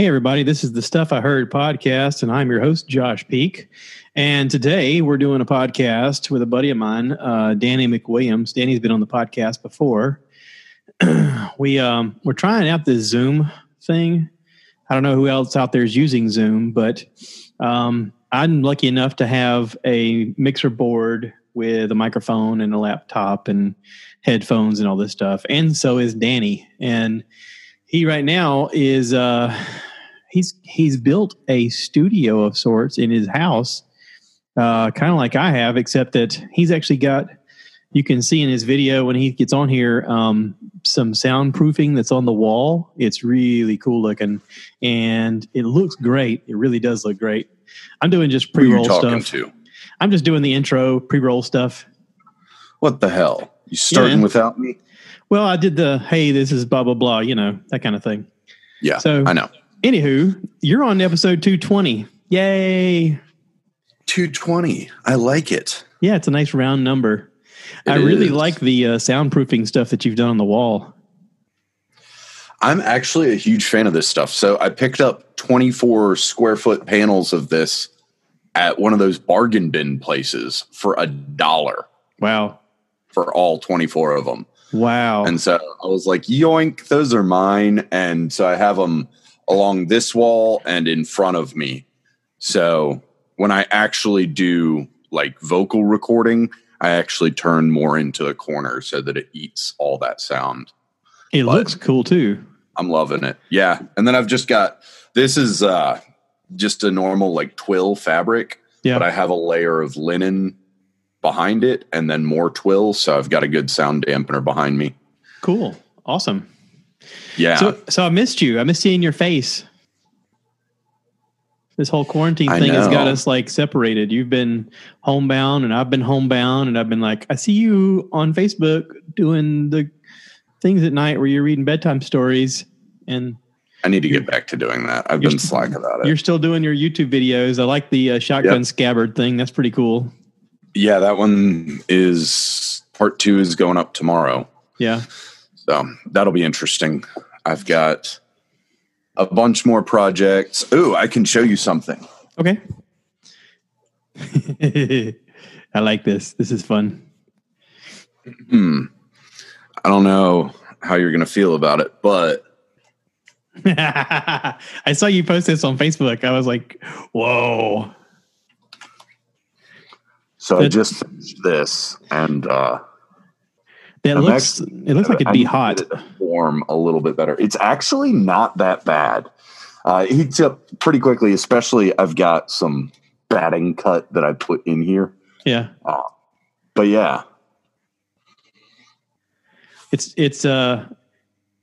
Hey, everybody, this is the Stuff I Heard podcast, and I'm your host, Josh Peak. And today we're doing a podcast with a buddy of mine, uh, Danny McWilliams. Danny's been on the podcast before. we, um, we're trying out this Zoom thing. I don't know who else out there is using Zoom, but um, I'm lucky enough to have a mixer board with a microphone and a laptop and headphones and all this stuff. And so is Danny. And he right now is uh he's he's built a studio of sorts in his house uh kind of like i have except that he's actually got you can see in his video when he gets on here um some soundproofing that's on the wall it's really cool looking and it looks great it really does look great i'm doing just pre-roll talking stuff to? i'm just doing the intro pre-roll stuff What the hell? You starting man. without me? well i did the hey this is blah blah blah you know that kind of thing Yeah, So- I know. Anywho you're on episode 220 yay 220. I like it. Yeah, it's a nice round number. It I really is. like the uh, soundproofing stuff that you've done on the wall. I'm actually a huge fan of this stuff. So I picked up 24 square foot panels of this at one of those bargain bin places for a dollar Wow. for all 24 of them. Wow. And so I was like, yoink, those are mine. And so I have them along this wall and in front of me. So when I actually do like vocal recording, I actually turn more into the corner so that it eats all that sound. it but- looks cool too. I'm loving it. Yeah. And then I've just got this is uh just a normal like twill fabric, Yeah. but I have a layer of linen behind it and then more twill. So I've got a good sound dampener behind me. cool. Awesome. Yeah. So so I missed you. I missed seeing your face. This whole quarantine I thing has got us like separated. You've been homebound and I've been homebound and I've been like, I see you on Facebook doing the things at night where you're reading bedtime stories and I need to get back to doing that. I've been slack about it. you're still doing your YouTube videos. I like the uh, shotgun Yep. scabbard thing. That's pretty cool. Yeah, that one is part two is going up tomorrow. Yeah. So that'll be interesting. I've got a bunch more projects. Ooh, I can show you something. Okay. I like this. This is fun. Hmm. I don't know how you're going to feel about it, but I saw you post this on Facebook. I was like, whoa. so I just finished this and uh That I'm looks actually- it looks like it'd be I hot. needed it to Form a little bit better. It's actually not that bad. Uh, it heats up pretty quickly, especially I've got some batting cut that I put in here. Yeah. But yeah, It's it's uh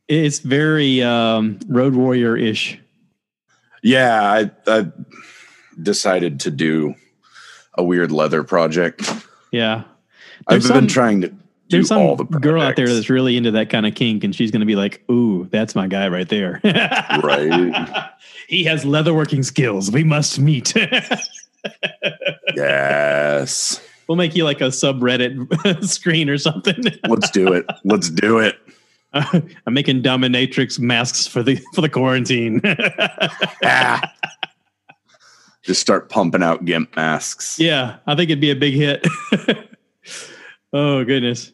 it's very um road warrior ish. yeah, I, I decided to do a weird leather project. Yeah. I've There's been trying to do There's some the girl out there that's really into that kind of kink and she's gonna be like, ooh, that's my guy right there. right. he has leatherworking skills. We must meet. yes. we'll make you like a subreddit screen or something. Let's do it. Let's do it. I'm making dominatrix masks for the for the quarantine. Ah. Just start pumping out GIMP masks. yeah, I think it'd be a big hit. oh goodness.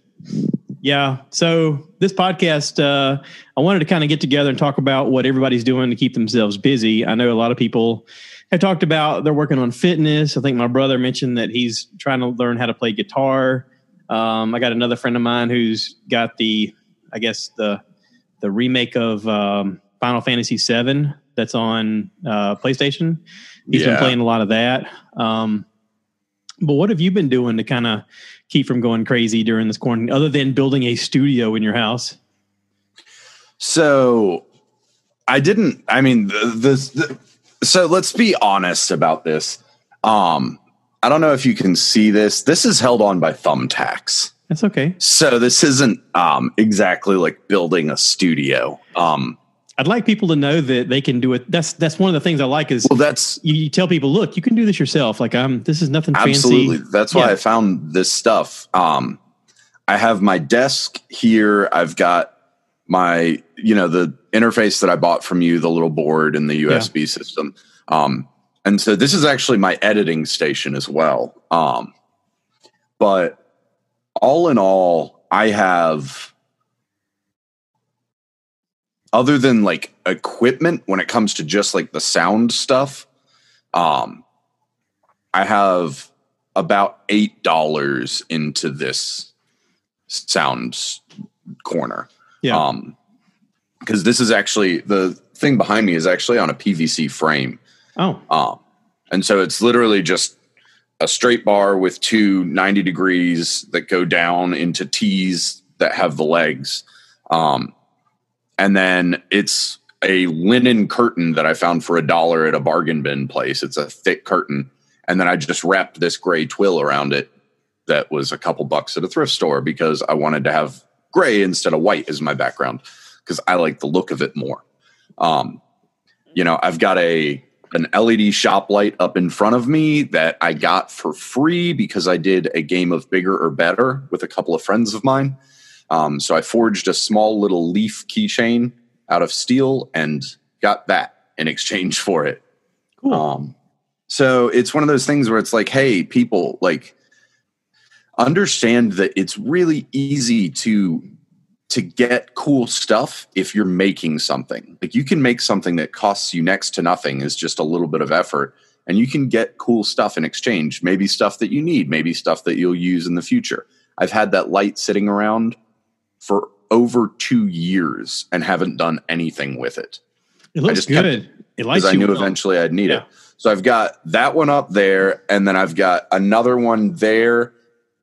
Yeah. So this podcast, uh, I wanted to kind of get together and talk about what everybody's doing to keep themselves busy. I know a lot of people have talked about they're working on fitness. I think my brother mentioned that he's trying to learn how to play guitar. Um, I got another friend of mine who's got the, I guess the the remake of um, Final Fantasy VII that's on uh, PlayStation. He's been playing a lot of that. Um, but what have you been doing to kind of keep from going crazy during this quarantine, other than building a studio in your house? So I didn't. I mean, the, this. So let's be honest about this. Um, I don't know if you can see this. This is held on by thumbtacks. That's okay. So this isn't um, exactly like building a studio. Um, I'd like people to know that they can do it. That's that's one of the things I like is well, that's you, you tell people, look, you can do this yourself. Like I'm, this is nothing absolutely. fancy. That's why Yeah. I found this stuff. Um, I have my desk here. I've got my you know the interface that I bought from you, the little board and the USB yeah. system. Um, and so this is actually my editing station as well. Um, but all in all, I have other than like equipment when it comes to just like the sound stuff, um, I have about eight dollars into this sound corner. Yeah. Um, because this is actually the thing behind me is actually on a PVC frame. Oh. Um, and so it's literally just a straight bar with two 90 degrees that go down into T's that have the legs. Um, and then it's a linen curtain that I found for a dollar at a bargain bin place. It's a thick curtain. And then I just wrapped this gray twill around it that was a couple bucks at a thrift store because I wanted to have gray instead of white as my background because I like the look of it more. Um, you know, I've got a an LED shop light up in front of me that I got for free because I did a game of bigger or better with a couple of friends of mine. Um, so I forged a small little leaf keychain out of steel and got that in exchange for it. Cool. Um, so it's one of those things where it's like, hey, people, like, understand that it's really easy to to get cool stuff if you're making something. Like you can make something that costs you next to nothing is just a little bit of effort and you can get cool stuff in exchange, maybe stuff that you need, maybe stuff that you'll use in the future. I've had that light sitting around for over 2 years and haven't done anything with it. It looks good. It, it lights I knew well. eventually I'd need yeah. it. So I've got that one up there and then I've got another one there,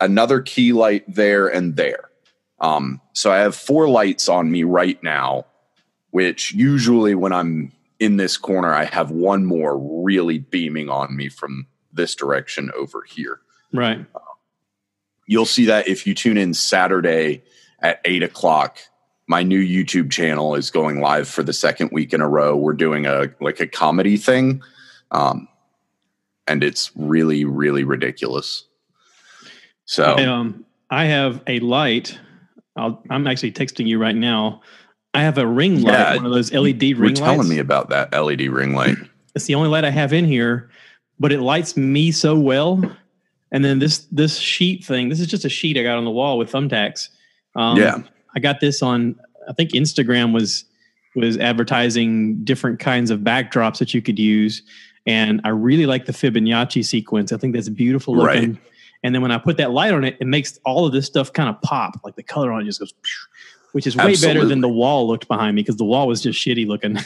another key light there and there. Um, so I have four lights on me right now, which usually when I'm in this corner, I have one more really beaming on me from this direction over here. Right. Uh, you'll see that if you tune in Saturday at eight o'clock. My new YouTube channel is going live for the second week in a row. We're doing a like a comedy thing, um, and it's really really ridiculous. So I, um, I have a light i am actually texting you right now. I have a ring light, yeah, one of those LED ring lights. You're telling me about that LED ring light. It's the only light I have in here, but it lights me so well. And then this this sheet thing, this is just a sheet I got on the wall with thumbtacks. Um, yeah, I got this on. I think Instagram was was advertising different kinds of backdrops that you could use, and I really like the Fibonacci sequence. I think that's beautiful looking. Right. And then when I put that light on it, it makes all of this stuff kind of pop. Like the color on it just goes, which is way Absolutely. better than the wall looked behind me because the wall was just shitty looking.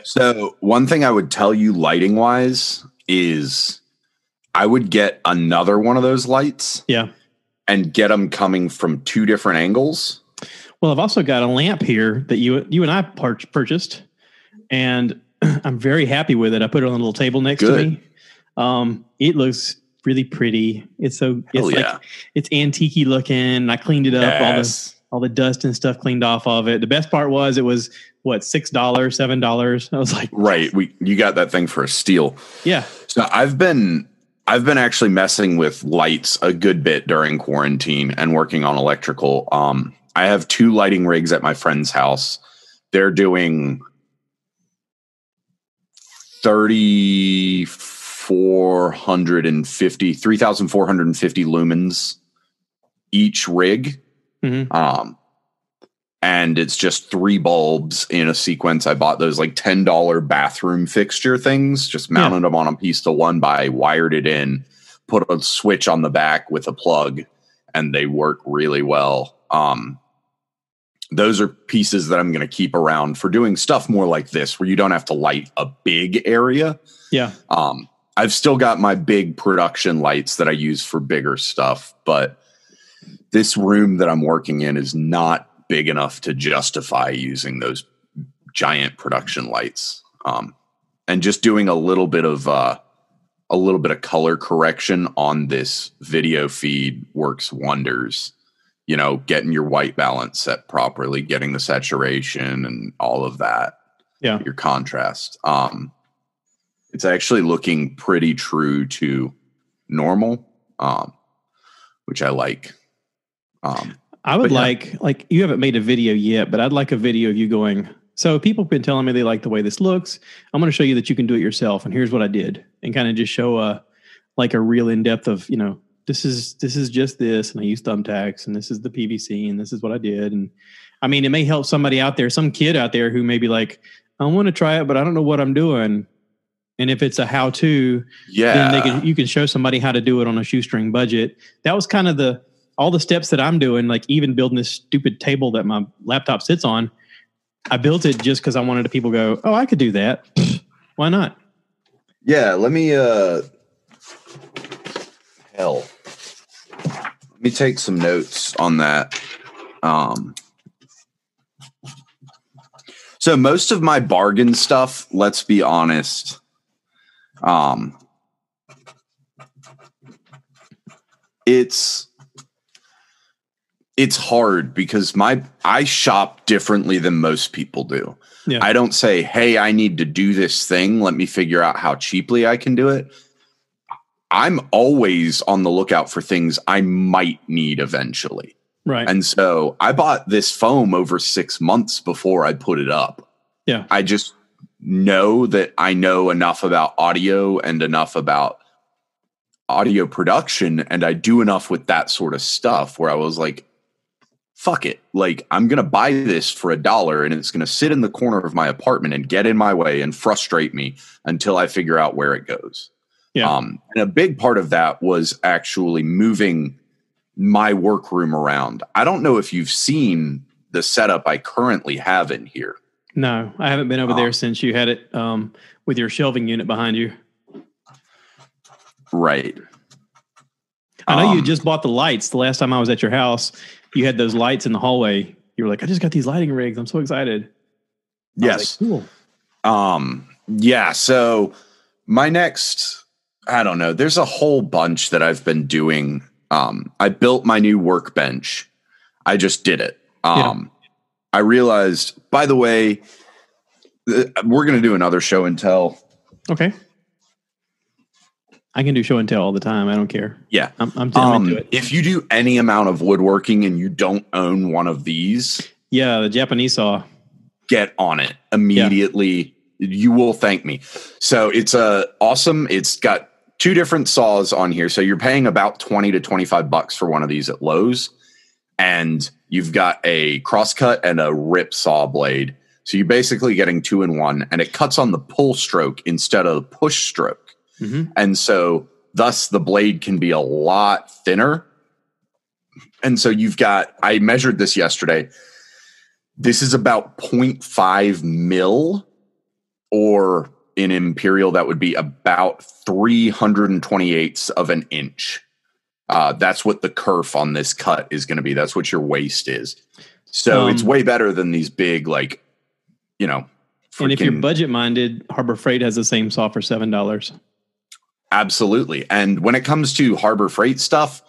so, one thing I would tell you lighting wise is I would get another one of those lights. Yeah. And get them coming from two different angles. Well, I've also got a lamp here that you you and I par- purchased, and I'm very happy with it. I put it on a little table next Good. to me. Um, it looks really pretty. It's so it's like yeah. it's antique looking. I cleaned it up, yes. all the all the dust and stuff cleaned off of it. The best part was it was what six dollars, seven dollars. I was like, right, we you got that thing for a steal. Yeah. So I've been I've been actually messing with lights a good bit during quarantine and working on electrical. Um, I have two lighting rigs at my friend's house. They're doing thirty 450 3450 lumens each rig mm-hmm. um and it's just three bulbs in a sequence i bought those like $10 bathroom fixture things just mounted yeah. them on a piece to one by wired it in put a switch on the back with a plug and they work really well um those are pieces that I'm going to keep around for doing stuff more like this, where you don't have to light a big area. Yeah. Um, I've still got my big production lights that I use for bigger stuff, but this room that I'm working in is not big enough to justify using those giant production lights. Um, and just doing a little bit of uh, a little bit of color correction on this video feed works wonders. You know, getting your white balance set properly, getting the saturation and all of that. Yeah, your contrast. Um, it's actually looking pretty true to normal, um, which I like. Um, I would But yeah. like like you haven't made a video yet, but I'd like a video of you going. So people have been telling me they like the way this looks. I'm going to show you that you can do it yourself, and here's what I did, and kind of just show a like a real in depth of you know this is this is just this, and I use thumbtacks, and this is the PVC, and this is what I did, and I mean it may help somebody out there, some kid out there who may be like, I want to try it, but I don't know what I'm doing. And if it's a how to, Yeah. then they can you can show somebody how to do it on a shoestring budget. That was kind of the all the steps that I'm doing, like even building this stupid table that my laptop sits on. I built it just because I wanted to people go, oh, I could do that. Why not? Yeah, let me uh hell. Let me take some notes on that. Um so most of my bargain stuff, let's be honest, um it's it's hard because my I shop differently than most people do. Yeah. I don't say, "Hey, I need to do this thing. Let me figure out how cheaply I can do it." I'm always on the lookout for things I might need eventually. Right. And so I bought this foam over 6 months before I put it up. Yeah. I just know that I know enough about audio and enough about audio production and I do enough with that sort of stuff where I was like fuck it. Like I'm going to buy this for a dollar and it's going to sit in the corner of my apartment and get in my way and frustrate me until I figure out where it goes. Yeah. Um, and a big part of that was actually moving my workroom around. I don't know if you've seen the setup I currently have in here. no, I haven't been over Oh. there since you had it um, with your shelving unit behind you. Right. I know you Um, just bought the lights the last time I was at your house. You had those lights in the hallway. You were like, I just got these lighting rigs. I'm so excited. I Yes. like, cool. Um, yeah, so my next I don't know, there's a whole bunch that I've been doing. Um, I built my new workbench. I just did it. Um I realized, by the way, th- we're gonna do another show and tell. Okay. I can do show and tell all the time. I don't care. Yeah. I'm, I'm, I'm Um, into it. if you do any amount of woodworking and you don't own one of these, Yeah, the Japanese saw. get on it immediately. You will thank me. So it's a awesome. It's got two different saws on here. So you're paying about 20 to 25 bucks for one of these at Lowe's. And you've got a crosscut and a rip saw blade. So you're basically getting two in one, and it cuts on the pull stroke instead of the push stroke. Hmm And so, thus, the blade can be a lot thinner. And so, you've got, I measured this yesterday. This is about 0.5 mil, or in imperial, that would be about 328ths of an inch. Uh, that's what the kerf on this cut is going to be. That's what your waist is. So, Um, it's way better than these big, like, you know, And if you're budget minded, Harbor Freight has the same saw for seven dollars. Absolutely. And when it comes to Harbor Freight stuff,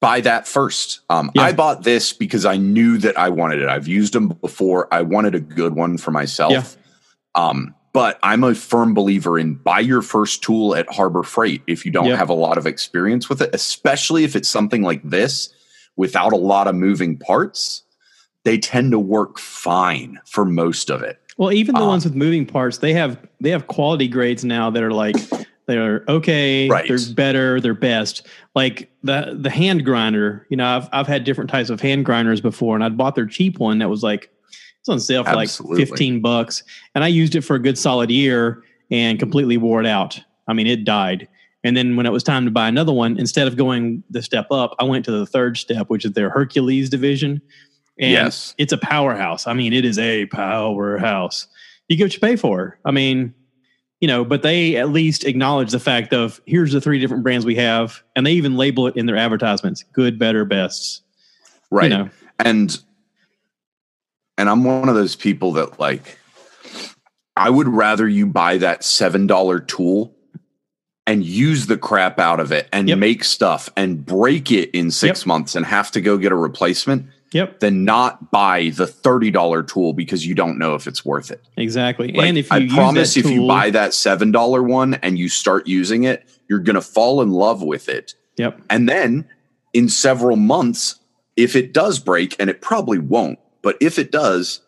buy that first. Um, Yeah. I bought this because I knew that I wanted it. I've used them before. I wanted a good one for myself. Yeah. Um, but I'm a firm believer in buy your first tool at Harbor Freight if you don't Yeah. have a lot of experience with it, especially if it's something like this without a lot of moving parts. They tend to work fine for most of it. Well, even the Um, ones with moving parts, they have they have quality grades now that are like they're okay, Right. they're better, they're best. Like the the hand grinder, you know, I've I've had different types of hand grinders before, and I'd bought their cheap one that was like it's on sale for Absolutely. like fifteen bucks, and I used it for a good solid year and completely wore it out. I mean, it died. And then when it was time to buy another one, instead of going the step up, I went to the third step, which is their Hercules division. And Yes. it's a powerhouse. I mean, it is a powerhouse. You get what you pay for. I mean, you know, but they at least acknowledge the fact of here's the three different brands we have, and they even label it in their advertisements: good, better, best. Right. You know, and and i'm one of those people that like i would rather you buy that seven dollar tool and use the crap out of it and Yep. make stuff and break it in six months and have to go get a replacement yep, than not buy the $30 tool because you don't know if it's worth it exactly. Like, and if you i promise if you buy that $7 one and you start using it you're going to fall in love with it yep, and then in several months, if it does break, and it probably won't, but if it does,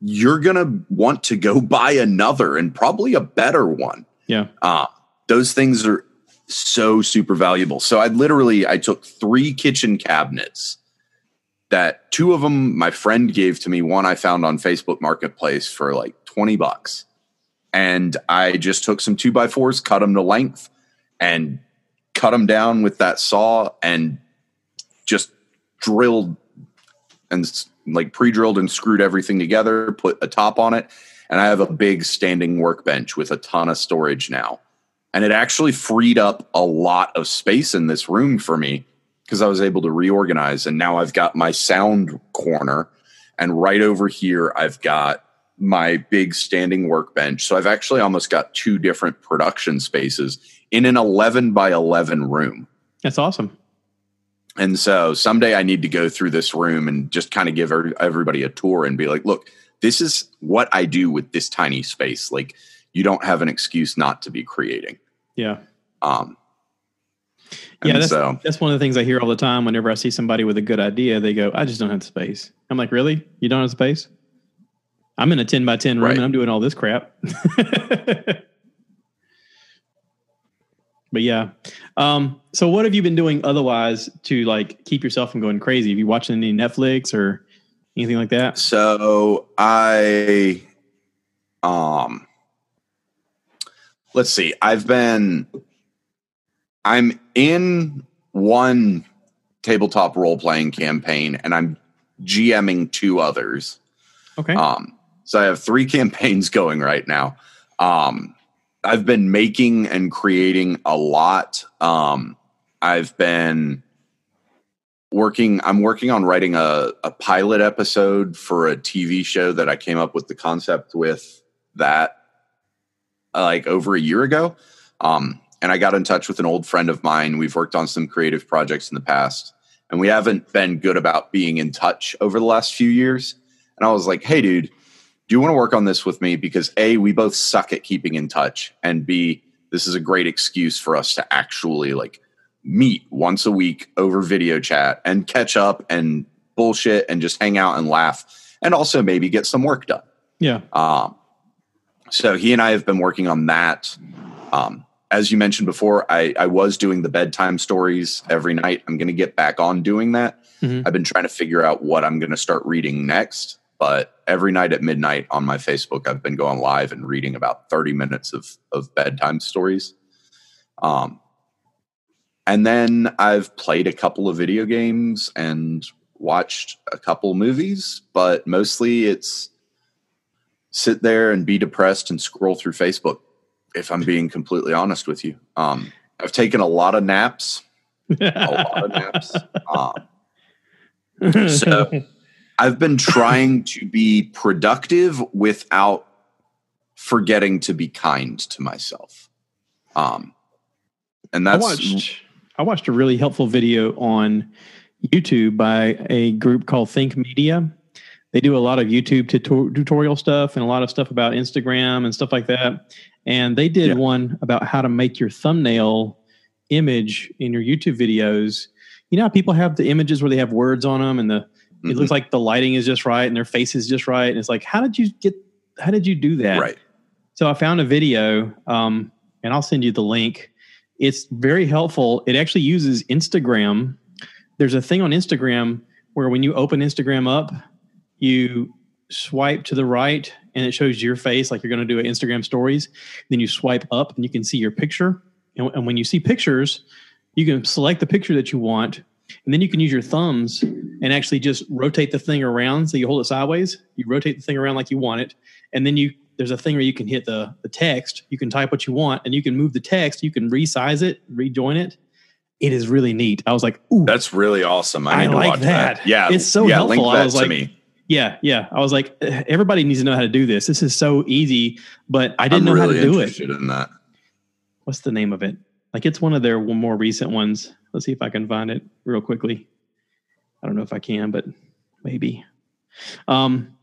you're going to want to go buy another and probably a better one. Yeah. Uh, those things are so super valuable. So I literally I took three kitchen cabinets that two of them my friend gave to me, one I found on Facebook Marketplace for like 20 bucks. And I just took some two by fours, cut them to length, and cut them down with that saw and just drilled and like pre-drilled and screwed everything together, put a top on it, and I have a big standing workbench with a ton of storage now. And it actually freed up a lot of space in this room for me because I was able to reorganize. And now I've got my sound corner. And right over here, I've got my big standing workbench. So I've actually almost got two different production spaces in an 11 by 11 room. That's awesome. And so someday I need to go through this room and just kind of give everybody a tour and be like, look, this is what I do with this tiny space. Like, you don't have an excuse not to be creating. Yeah. Um, yeah, that's, so, that's one of the things I hear all the time whenever I see somebody with a good idea. They go, I just don't have space. I'm like, really? You don't have space? I'm in a 10 by 10 room right. and I'm doing all this crap. but yeah. Um, so what have you been doing otherwise to like keep yourself from going crazy? Have you watching any Netflix or anything like that? So I, um, let's see. I've been I'm in one tabletop role playing campaign and I'm GMing two others. Okay. Um so I have three campaigns going right now. Um I've been making and creating a lot. Um I've been working I'm working on writing a, a pilot episode for a TV show that I came up with the concept with that like over a year ago. Um, and I got in touch with an old friend of mine. We've worked on some creative projects in the past, and we haven't been good about being in touch over the last few years. And I was like, hey, dude, do you want to work on this with me? Because A, we both suck at keeping in touch, and B, this is a great excuse for us to actually like meet once a week over video chat and catch up and bullshit and just hang out and laugh and also maybe get some work done. Yeah. Um, so he and I have been working on that. Um, as you mentioned before, I, I was doing the bedtime stories every night. I'm going to get back on doing that. Mm-hmm. I've been trying to figure out what I'm going to start reading next. But every night at midnight on my Facebook, I've been going live and reading about 30 minutes of, of bedtime stories. Um, and then I've played a couple of video games and watched a couple movies, but mostly it's sit there and be depressed and scroll through Facebook. If I'm being completely honest with you, um, I've taken a lot of naps, a lot of naps. Um, so I've been trying to be productive without forgetting to be kind to myself. Um, and that's I watched, I watched a really helpful video on YouTube by a group called Think Media they do a lot of YouTube tutor- tutorial stuff and a lot of stuff about Instagram and stuff like that. And they did yeah. one about how to make your thumbnail image in your YouTube videos. You know, people have the images where they have words on them and the mm-hmm. it looks like the lighting is just right and their face is just right. And it's like, how did you get? How did you do that? Right. So I found a video, um, and I'll send you the link. It's very helpful. It actually uses Instagram. There's a thing on Instagram where when you open Instagram up, you swipe to the right and it shows your face like you're going to do an Instagram stories. Then you swipe up and you can see your picture. And, and, when you see pictures, you can select the picture that you want. And then you can use your thumbs and actually just rotate the thing around. So you hold it sideways, you rotate the thing around like you want it. And then you there's a thing where you can hit the, the text, you can type what you want, and you can move the text, you can resize it, rejoin it. It is really neat. I was like, ooh. That's really awesome. I, I like that. that. Yeah. It's so yeah, helpful. I was like, me yeah, yeah. I was like, everybody needs to know how to do this. This is so easy, but I didn't I'm know really how to do it. In that. What's the name of it? Like it's one of their more recent ones. Let's see if I can find it real quickly. I don't know if I can, but maybe. Um,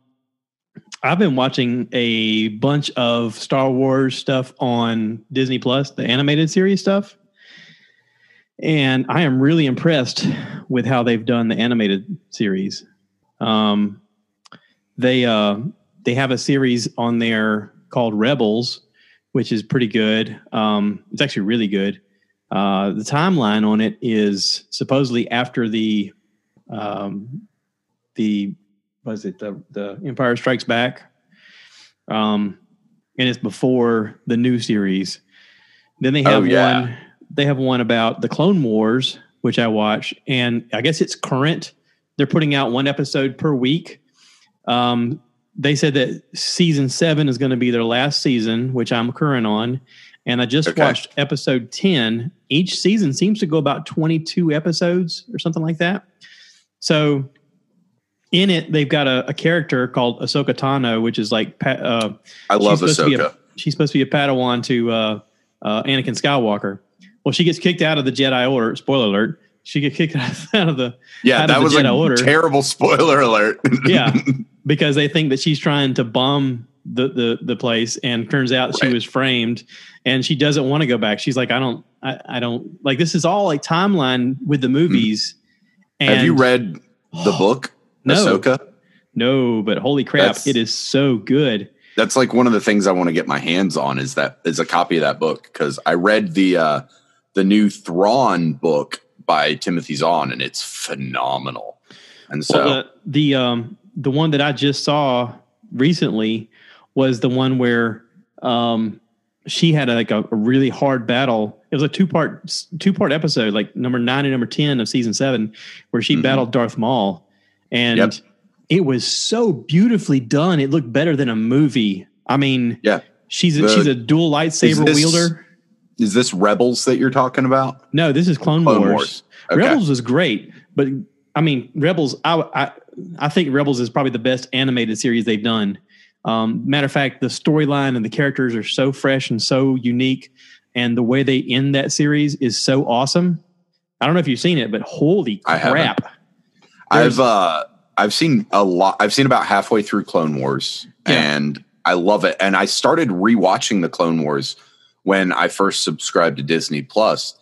I've been watching a bunch of Star Wars stuff on Disney Plus, the animated series stuff. and I am really impressed with how they've done the animated series. Um, they uh, they have a series on there called Rebels, which is pretty good. Um, it's actually really good. Uh, the timeline on it is supposedly after the um, the was it the the Empire Strikes Back, um, and it's before the new series. Then they have Oh, yeah. one. They have one about the Clone Wars, which I watch, and I guess it's current. They're putting out one episode per week. Um, they said that season seven is going to be their last season, which I'm current on. And I just Okay. watched episode 10. Each season seems to go about 22 episodes or something like that. So in it, they've got a, a character called Ahsoka Tano, which is like, uh, I love she's supposed to be Ahsoka. a- she's supposed to be a Padawan to uh, uh, Anakin Skywalker. Well, she gets kicked out of the Jedi Order. Spoiler alert. She gets kicked out of the yeah, out that of the was Jedi Order. terrible spoiler alert. Yeah. because they think that she's trying to bomb the the, the place and turns out she was framed and she doesn't want to go back she's like i don't I, I don't like this is all like timeline with the movies and Have you read the book No. Ahsoka? no but holy crap That's- it is so good That's like one of the things I want to get my hands on is that is a copy of that book because I read the uh, the new Thrawn book by Timothy Zahn and it's phenomenal. And so well, the, the um the one that i just saw recently was the one where um she had a, like a, a really hard battle it was a two part two part episode like number nine and number 10 of season seven where she Mhm. battled darth maul and Yep. it was so beautifully done it looked better than a movie i mean Yeah. she's a, The- she's a dual lightsaber this- wielder is this Rebels that you're talking about? no this is clone, Clone wars, Wars. Okay. rebels was great but i mean rebels I, I i think rebels is probably the best animated series they've done um, matter of fact the storyline and the characters are so fresh and so unique and the way they end that series is so awesome i don't know if you've seen it but holy crap I've uh I've seen a lot I've seen about halfway through Clone Wars Yeah. and I love it. And I started rewatching the Clone Wars when I first subscribed to Disney Plus.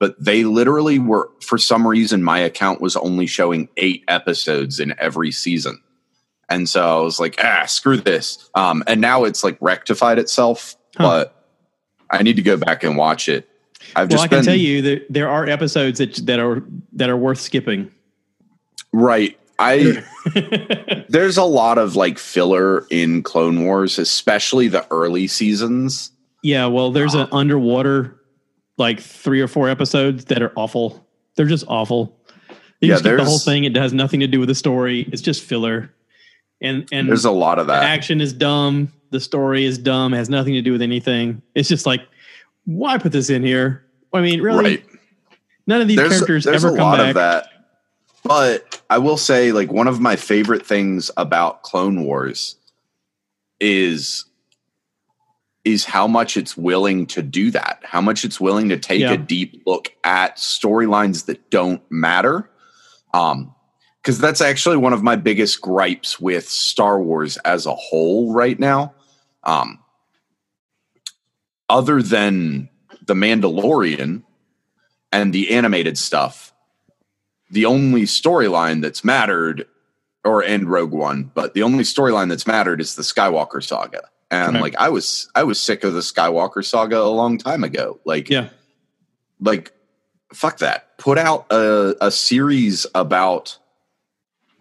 But they literally were for some reason my account was only showing eight episodes in every season. And so I was like, ah, screw this. Um, and now it's like rectified itself, Huh. but I need to go back and watch it. I've well just i can been tell you that there are episodes that that are that are worth skipping right. I there's a lot of like filler in Clone Wars, especially the early seasons. Yeah, well, there's an underwater like three or four episodes that are awful. They're just awful. You Yeah, skip the whole thing. It has nothing to do with the story. It's just filler. And and There's a lot of the that. action is dumb. The story is dumb. Has nothing to do with anything. It's just like, why put this in here? I mean, really, Right. none of these There's, characters there's ever a come lot back. of that. But I will say, like, one of my favorite things about Clone Wars is is how much it's willing to do that, how much it's willing to take Yeah. a deep look at storylines that don't matter. Um, because that's actually one of my biggest gripes with Star Wars as a whole right now. Um, other than The Mandalorian and the animated stuff, the only storyline that's mattered, or and Rogue One, but the only storyline that's mattered is the Skywalker saga. And Right. like I was, I was sick of the Skywalker saga a long time ago. Like, yeah, like fuck that put out a, a series about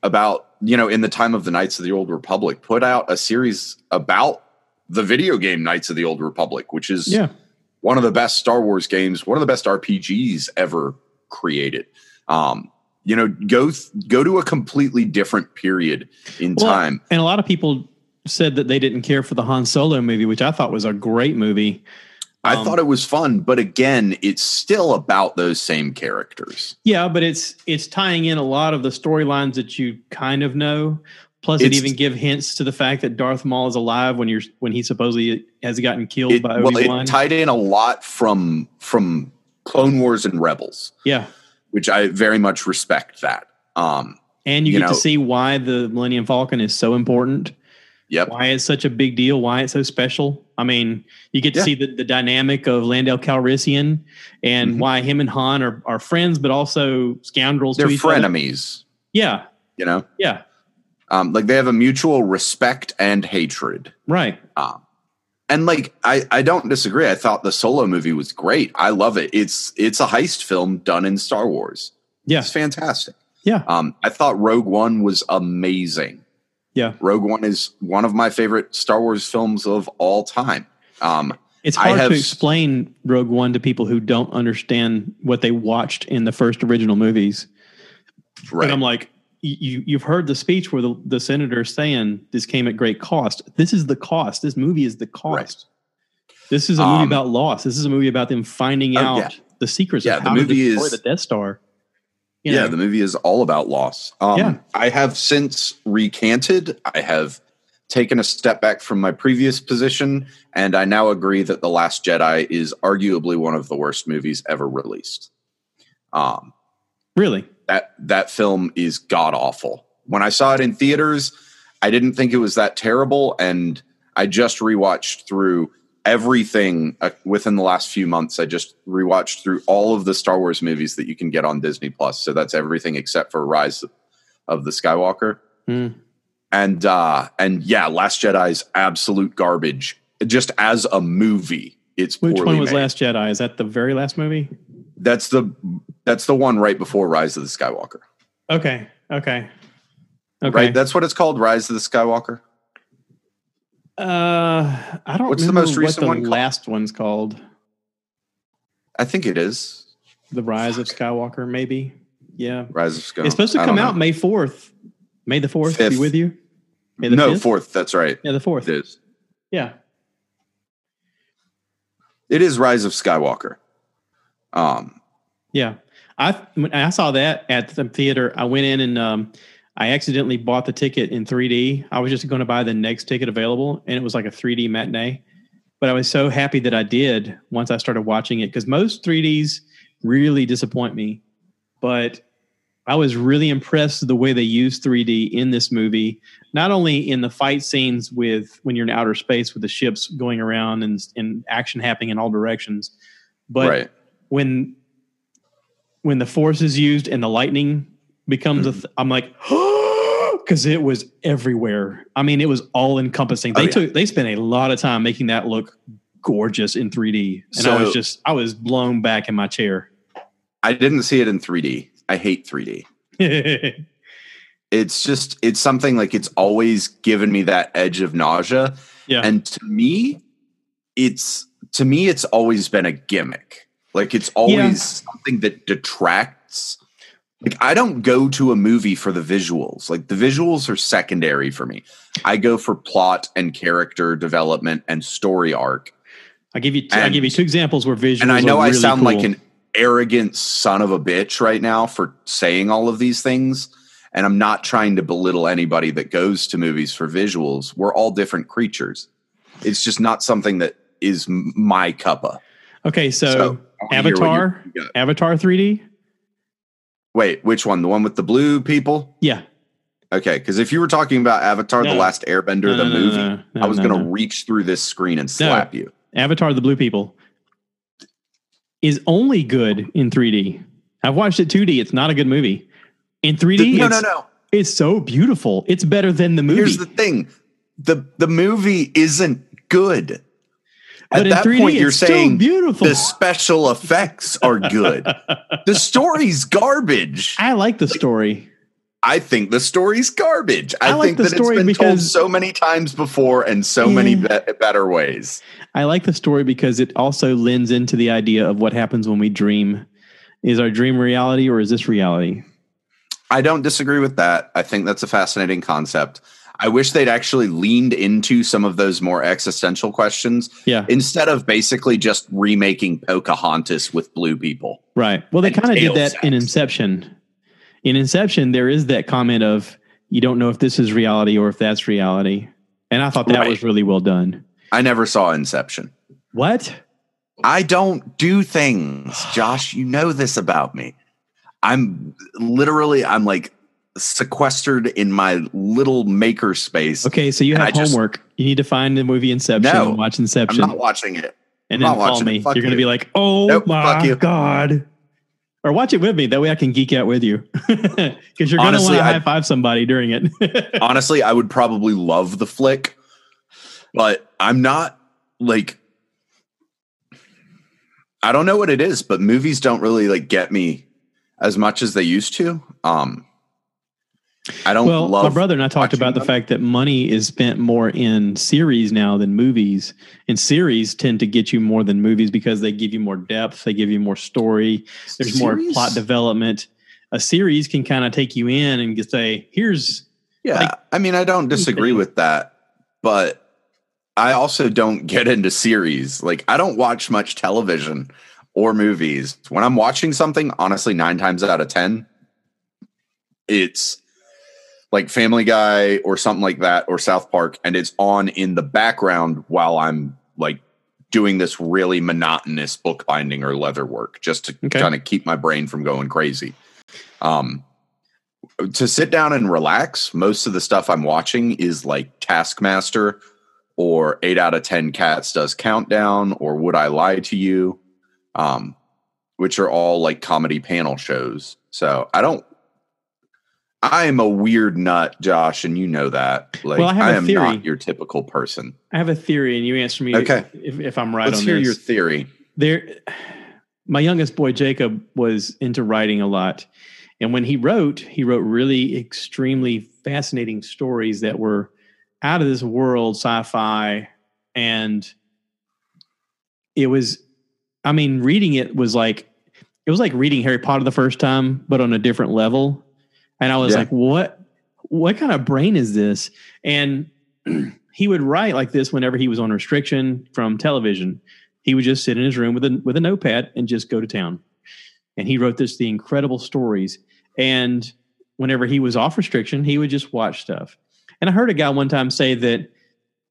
about you know in the time of the knights of the old republic put out a series about the video game knights of the old republic which is yeah. one of the best star wars games one of the best rpgs ever created um you know go th- go to a completely different period in Well, time And a lot of people said that they didn't care for the Han Solo movie, which I thought was a great movie. i Um, thought it was fun but again it's still about those same characters Yeah, but it's it's tying in a lot of the storylines that you kind of know. Plus, it even give hints to the fact that Darth Maul is alive when you're when he supposedly has gotten killed it, by well, Obi Wan. it tied in a lot from from Clone Wars and Rebels, yeah, which I very much respect that. Um, and you, You get to see why the Millennium Falcon is so important. Yep. why it's such a big deal, why it's so special. I mean, you get to Yeah. see the, the dynamic of Lando Calrissian and Mhm. why him and Han are, are friends, but also scoundrels They're to each other. frenemies, Yeah, you know? yeah, Um, like they have a mutual respect and hatred. right. Um, and like I, I don't disagree. I thought the solo movie was great. I love it. It's it's a heist film done in Star Wars. Yeah, It's fantastic. yeah, Um, I thought Rogue One was amazing. Yeah. Rogue One is one of my favorite Star Wars films of all time. Um, It's I hard have to explain Rogue One to people who don't understand what they watched in the first original movies. right. And I'm like, you you've heard the speech where the, the senator is saying this came at great cost. This is the cost. This movie is the cost. This is a movie Um, about loss. This is a movie about them finding Oh, out yeah. the secrets Yeah, of the movie to destroy is- the Death Star. You yeah, know, the movie is all about loss. Um, Yeah. I have since recanted. I have taken a step back from my previous position, and I now agree that The Last Jedi is arguably one of the worst movies ever released. Um, really. that that film is god awful. When I saw it in theaters, I didn't think it was that terrible, and I just rewatched through everything uh, within the last few months. I just rewatched through all of the Star Wars movies that you can get on Disney Plus. So that's everything except for Rise of the Skywalker. Hmm. And uh, and yeah, Last Jedi is absolute garbage. Just as a movie, it's Which one was made. Last Jedi? Is that the very last movie? That's the that's the one right before Rise of the Skywalker. Okay. Okay. Okay. Right, that's what it's called, Rise of the Skywalker. Uh, I don't What's the most recent what one the called? last one's called. I think it is The Rise of Skywalker, maybe. Yeah. Rise of Skywalker. It's supposed to come out know. May 4th. May the 4th be with you? May the No, 5th? fourth. That's right. Yeah, the 4th. It is. Yeah. It is Rise of Skywalker. Um, Yeah. I when I saw that at the theater. I went in and um, I accidentally bought the ticket in 3D. I was just going to buy the next ticket available, and it was like a 3D matinee. But I was so happy that I did once I started watching it because most 3Ds really disappoint me. But I was really impressed with the way they used 3D in this movie. Not only in the fight scenes with when you're in outer space with the ships going around and, and action happening in all directions, but right. when when the force is used and the lightning becomes a th- I'm like because it was everywhere. I mean, it was all encompassing. They Oh, yeah. took they spent a lot of time making that look gorgeous in 3D, and I was just I was blown back in my chair. I didn't see it in 3D. I hate 3D. It's just it's something like it's always given me that edge of nausea. yeah, And to me, it's to me it's always been a gimmick. Like it's always something that detracts. Like I don't go to a movie for the visuals. Like the visuals are secondary for me. I go for plot and character development and story arc. I give you two, I give you two examples where visuals. And I know are I really sound like an arrogant son of a bitch right now for saying all of these things. And I'm not trying to belittle anybody that goes to movies for visuals. We're all different creatures. It's just not something that is my cuppa. okay. So, So, I wanna hear what Avatar. Avatar 3D. Wait, which one? The one with the blue people? Yeah, Okay, because if you were talking about Avatar: No. The Last Airbender, No, the no, no, movie, no, no, I was no, going to no. reach through this screen and slap you. Avatar: The Blue People is only good in 3D. I've watched it 2D. It's not a good movie. In 3D, no, it's, no, no. it's so beautiful. It's better than the movie. Here's the thing: the the movie isn't good. At that 3D, point, you're saying beautiful. the special effects are good. the story's garbage. I like the story. I think the story's garbage. I, I like think the that it's been told so many times before and so many be- better ways. I like the story because it also lends into the idea of what happens when we dream. Is our dream reality or is this reality? I don't disagree with that. I think that's a fascinating concept. I wish they'd actually leaned into some of those more existential questions Yeah, instead of basically just remaking Pocahontas with blue people. right. Well, they kind of did that in. Inception. In Inception, there is that comment of you don't know if this is reality or if that's reality, and I thought that Right. was really well done. I never saw Inception. What? I don't do things, Josh. You know this about me. I'm literally, I'm like sequestered in my little maker space. Okay, so you have I just- homework. You need to find the movie Inception No, and watch Inception. I'm not watching it. and I'm then call me. it. You're going to you. be like, "Oh Nope, my god!" Or watch it with me. That way, I can geek out with you because you're going to want to high five somebody during it. Honestly, I would probably love the flick, but I'm not like I don't know what it is, but movies don't really like get me as much as they used to. Um I don't well, love my brother and I talked about the fact that money is spent more in series now than movies. And series tend to get you more than movies because they give you more depth, they give you more story, there's more plot development. A series can kind of take you in and say, "Here's Yeah, like- I mean, I don't disagree with that, but I also don't get into series. Like, I don't watch much television or movies. When I'm watching something, honestly, nine times out of 10, it's like Family Guy or something like that or South Park, and it's on in the background while I'm like doing this really monotonous bookbinding or leather work just to Okay. kind of keep my brain from going crazy. Um, to sit down and relax, most of the stuff I'm watching is like Taskmaster or 8 out of 10 Cats Does Countdown or Would I Lie to You, um, which are all like comedy panel shows. So I don't. I am a weird nut, Josh, and you know that. Like, Well, I have a am theory. not your typical person. I have a theory, and you answer me Okay. if, if I'm right Let's on hear this. your theory. there my youngest boy jacob was into writing a lot and when he wrote he wrote really extremely fascinating stories that were out of this world sci-fi and it was i mean reading it was like it was like reading harry potter the first time but on a different level and i was Yeah. like what what kind of brain is this and he would write like this whenever he was on restriction from television he would just sit in his room with a with a notepad and just go to town. And he wrote this the incredible stories. And whenever he was off restriction, he would just watch stuff. And I heard a guy one time say that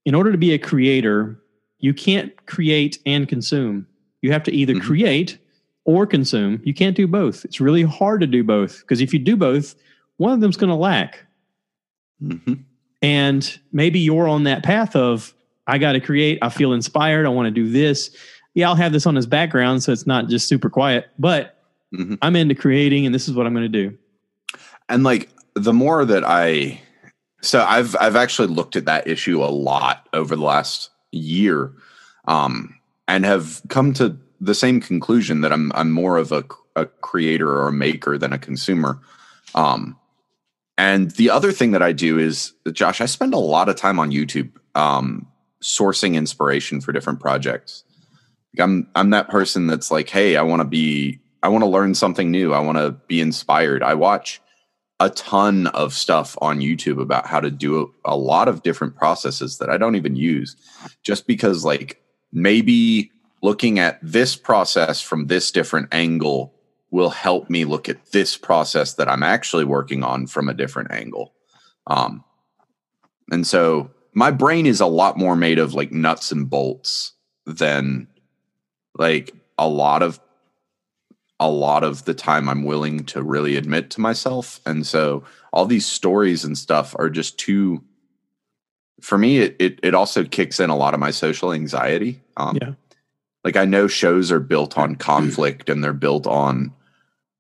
in order to be a creator, you can't create and consume. You have to either Mhm. create or consume. You can't do both. It's really hard to do both because if you do both, one of them's going to lack. hmm And maybe you're on that path of, I got to create. I feel inspired. I want to do this. Yeah, I'll have this on his background so it's not just super quiet, but hmm I'm into creating and this is what I'm going to do. and like the more that i so i've i've actually looked at that issue a lot over the last year um and have come to the same conclusion that i'm i'm more of a, a creator or a maker than a consumer um and the other thing that i do is josh i spend a lot of time on youtube um sourcing inspiration for different projects. I'm i'm that person that's like hey i want to be i want to learn something new. I want to be inspired. I watch a ton of stuff on YouTube about how to do a lot of different processes that I don't even use just because like maybe looking at this process from this different angle will help me look at this process that I'm actually working on from a different angle. Um and so my brain is a lot more made of like nuts and bolts than like a lot of a lot of the time I'm willing to really admit to myself. And so all these stories and stuff are just too for me it it, it also kicks in a lot of my social anxiety. Um Yeah. like I know shows are built on conflict and they're built on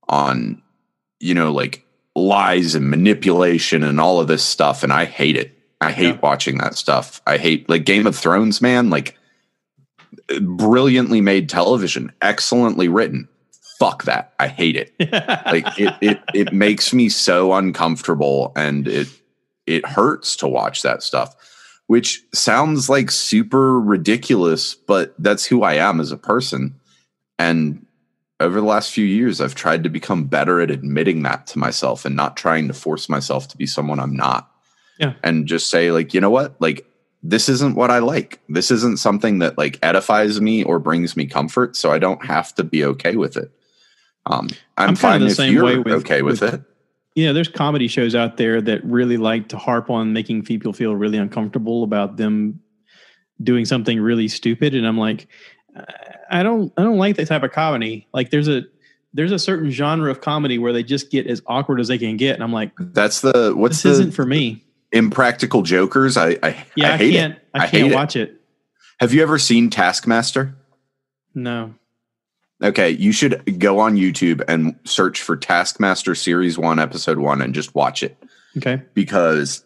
on you know like lies and manipulation and all of this stuff and I hate it. I hate Yeah. watching that stuff. I hate like Game of Thrones, man, like brilliantly made television, excellently written. Fuck that. I hate it. Like it it it makes me so uncomfortable and it it hurts to watch that stuff, which sounds like super ridiculous, but that's who I am as a person. And over the last few years, I've tried to become better at admitting that to myself and not trying to force myself to be someone I'm not. Yeah. And just say, like, you know what? Like, this isn't what I like. This isn't something that like edifies me or brings me comfort. So I don't have to be okay with it. Um, I'm, I'm fine the if same you're way with- okay with, with- it. you know, there's comedy shows out there that really like to harp on making people feel really uncomfortable about them doing something really stupid. And I'm like, I don't, I don't like that type of comedy. Like there's a, there's a certain genre of comedy where they just get as awkward as they can get, and I'm like, That's the what's this the isn't for me. Impractical Jokers? I I, Yeah, I I, hate can't. it. I, I can't it. watch it. Have you ever seen Taskmaster? No. Okay, you should go on YouTube and search for Taskmaster Series 1 Episode 1 and just watch it Okay. because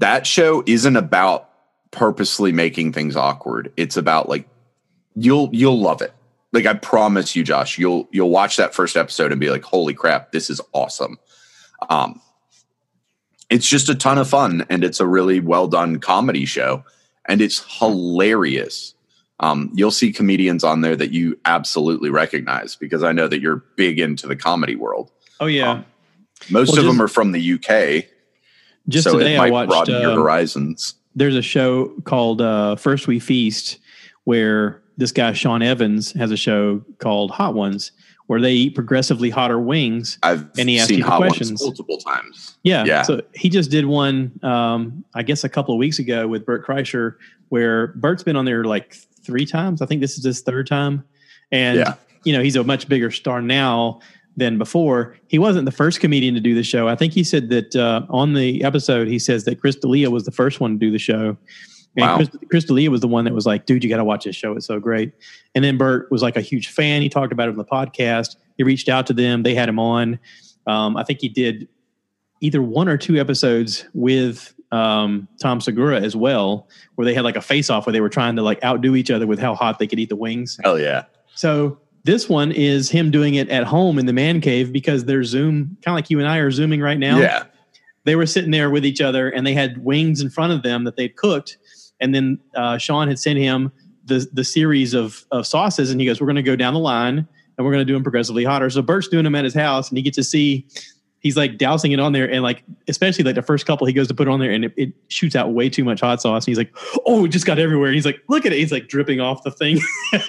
that show isn't about purposely making things awkward. It's about like you'll you'll love it. Like I promise you Josh, you'll you'll watch that first episode and be like, "Holy crap, this is awesome." Um it's just a ton of fun and it's a really well done comedy show and it's hilarious. Um, you'll see comedians on there that you absolutely recognize because I know that you're big into the comedy world. Oh yeah. Um, Most Well, of them are from the UK, just so today I watched. broaden your um, horizons. there's a show called uh, First We Feast where this guy Sean Evans has a show called Hot Ones where they eat progressively hotter wings. I've and he asked seen you hot questions. ones multiple times. Yeah. Yeah. So he just did one, um, I guess, a couple of weeks ago with Bert Kreischer, where Bert's been on there like three times. I think this is his third time, and Yeah. you know he's a much bigger star now than before. He wasn't the first comedian to do the show. I think he said that uh, on the episode he says that Chris D'Elia was the first one to do the show. Wow. Chris, Chris D'Elia was the one that was like, dude, you got to watch this show. It's so great. And then Bert was like a huge fan. He talked about it on the podcast. He reached out to them. They had him on. Um, I think he did either one or two episodes with um, Tom Segura as well, where they had like a face off where they were trying to like outdo each other with how hot they could eat the wings. Hell yeah. So this one is him doing it at home in the man cave because they're Zoom, kind of like you and I are Zooming right now. Yeah. They were sitting there with each other and they had wings in front of them that they'd cooked. And then uh, Sean had sent him the, the series of, of sauces and he goes, We're going to go down the line and we're going to do them progressively hotter. So Bert's doing them at his house and he gets to see he's like dousing it on there and like especially like the first couple he goes to put it on there and it, it shoots out way too much hot sauce and he's like oh it just got everywhere and he's like look at it he's like dripping off the thing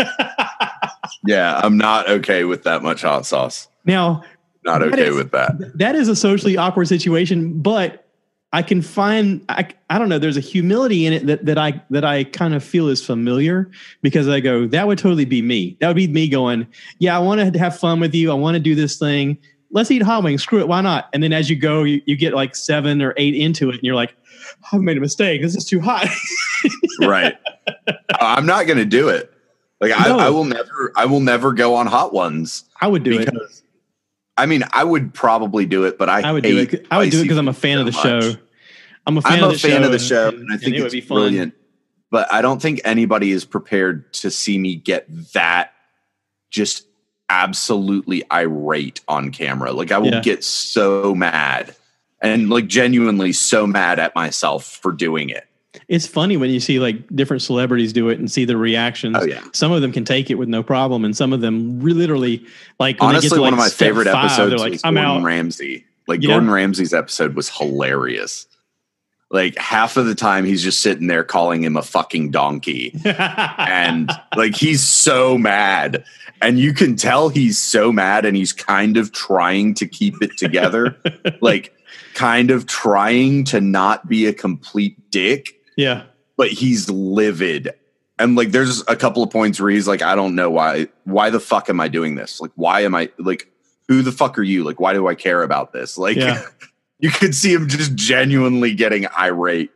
Yeah. I'm not okay with that much hot sauce. now Not okay is- with that. that is a socially awkward situation but i can find i, I don't know there's a humility in it that, that i that i kind of feel is familiar because i go that would totally be me. That would be me going yeah i want to have fun with you. I want to do this thing. Let's eat hot wings. Screw it. Why not? And then as you go you, you get like seven or eight into it and you're like i've made a mistake. This is too hot. Right. I'm not going to do it. Like I, No. I will never, I will never go on hot ones i would do it. because I mean, I would probably do it, but I, i would do it i would do it because i'm a fan so of the much. show i'm a fan, I'm of, a the fan show of the and- show, and, and I think it would it's be fun brilliant. But I don't think anybody is prepared to see me get that just absolutely irate on camera. Like I will Yeah. get so mad and like genuinely so mad at myself for doing it. It's funny when you see like different celebrities do it and see the reactions. Oh yeah. Some of them can take it with no problem, and some of them literally like when they get Honestly, to, one like, of my favorite five, episodes They're like, was "I'm Gordon out." Ramsay. Like Yeah. Gordon Ramsay's episode was hilarious. Like half of the time he's just sitting there calling him a fucking donkey. and like he's so mad and you can tell he's so mad and he's kind of trying to keep it together like kind of trying to not be a complete dick yeah, but he's livid. And like there's a couple of points where he's like i don't know why why the fuck am i doing this? Like why am i like who the fuck are you? Like why do i care about this? Like Yeah. you could see him just genuinely getting irate.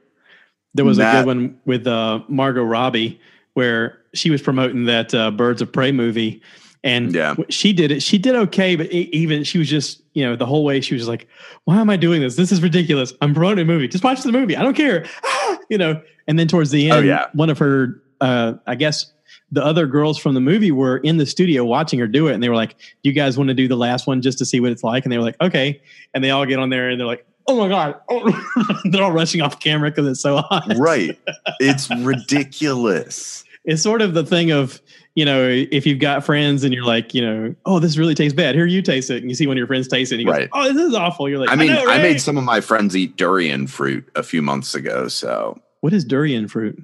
There was a good one with uh, Margot Robbie where she was promoting that uh, Birds of Prey movie. And Yeah. she did it. She did okay, but even she was just, you know, the whole way she was like, "Why am I doing this? This is ridiculous. I'm promoting a movie. Just watch the movie. I don't care." you know. And then towards the end, Oh, yeah. one of her, uh, I guess, the other girls from the movie were in the studio watching her do it, and they were like, "Do you guys want to do the last one just to see what it's like?" And they were like, "Okay." And they all get on there, and they're like, "Oh my god!" Oh. they're all rushing off camera because it's so hot. right it's ridiculous It's sort of the thing of you know, if you've got friends and you're like, you know, oh, this really tastes bad. Here, you taste it, and you see one of your friends taste it, and goes, Right. "Oh, this is awful." You're like, I mean, know, I made some of my friends eat durian fruit a few months ago. So, What is durian fruit?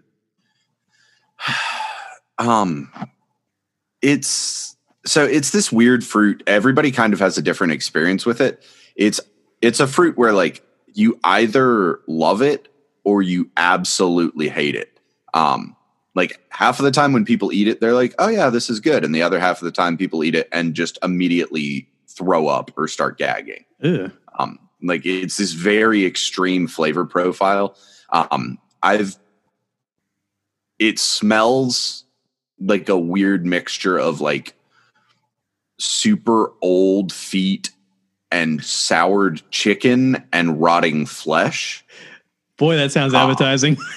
um, it's so it's this weird fruit. Everybody kind of has a different experience with it. It's it's a fruit where like you either love it or you absolutely hate it. Um, like half of the time when people eat it, they're like, "Oh yeah, this is good," and the other half of the time people eat it and just immediately throw up or start gagging. Um, like it's this very extreme flavor profile. Um, I've it smells like a weird mixture of like super old feet and soured chicken and rotting flesh. Boy, that sounds Ah. appetizing.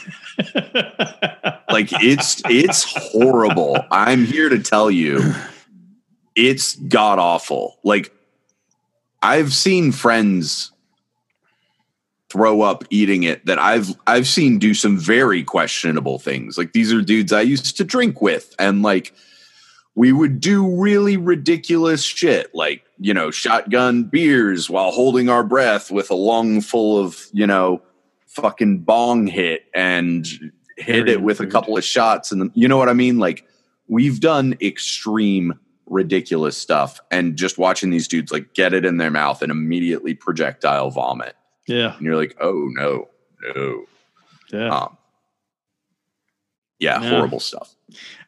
Like it's it's horrible. I'm here to tell you it's god awful. Like I've seen friends throw up eating it that I've I've seen do some very questionable things. Like these are dudes I used to drink with and like we would do really ridiculous shit like, you know, shotgun beers while holding our breath with a lung full of, you know, fucking bong hit and hit it with a couple of shots and you know what I mean? Like we've done extreme ridiculous stuff and just watching these dudes like get it in their mouth and immediately projectile vomit yeah. and you're like, oh no, no. Yeah. Um, yeah, Yeah. horrible stuff.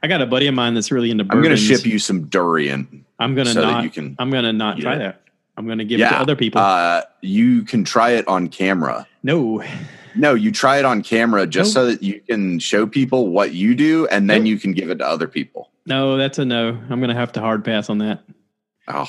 I got a buddy of mine that's really into I'm going to ship you some durian. I'm gonna so that not. you can- I'm gonna not try that. I'm gonna give it to other people. Uh, you can try it on camera. no. No, you try it on camera just Nope. so that you can show people what you do, and then Nope. you can give it to other people. No, that's a no. I'm gonna have to hard pass on that. Oh,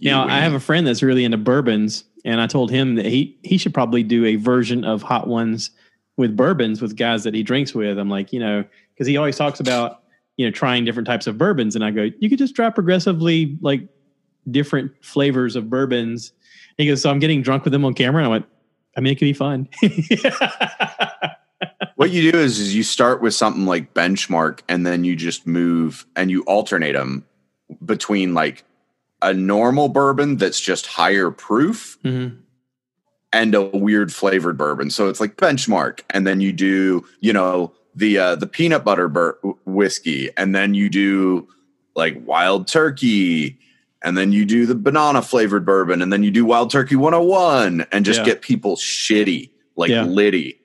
Now, I have a friend that's really into bourbons, and I told him that he he should probably do a version of hot ones with bourbons with guys that he drinks with. I'm like, you know, because he always talks about you know trying different types of bourbons, and I go, you could just try progressively like different flavors of bourbons. He goes, so I'm getting drunk with them on camera, and I went, I mean, it could be fun. what you do is, is you start with something like benchmark, and then you just move and you alternate them between like a normal bourbon that's just higher proof Mhm. and a weird flavored bourbon. So it's like benchmark, and then you do, you know, the uh, the peanut butter bur- whiskey, and then you do like wild turkey, and then you do the banana flavored bourbon, and then you do wild turkey 101, and just Yeah. get people shitty, like Yeah. litty.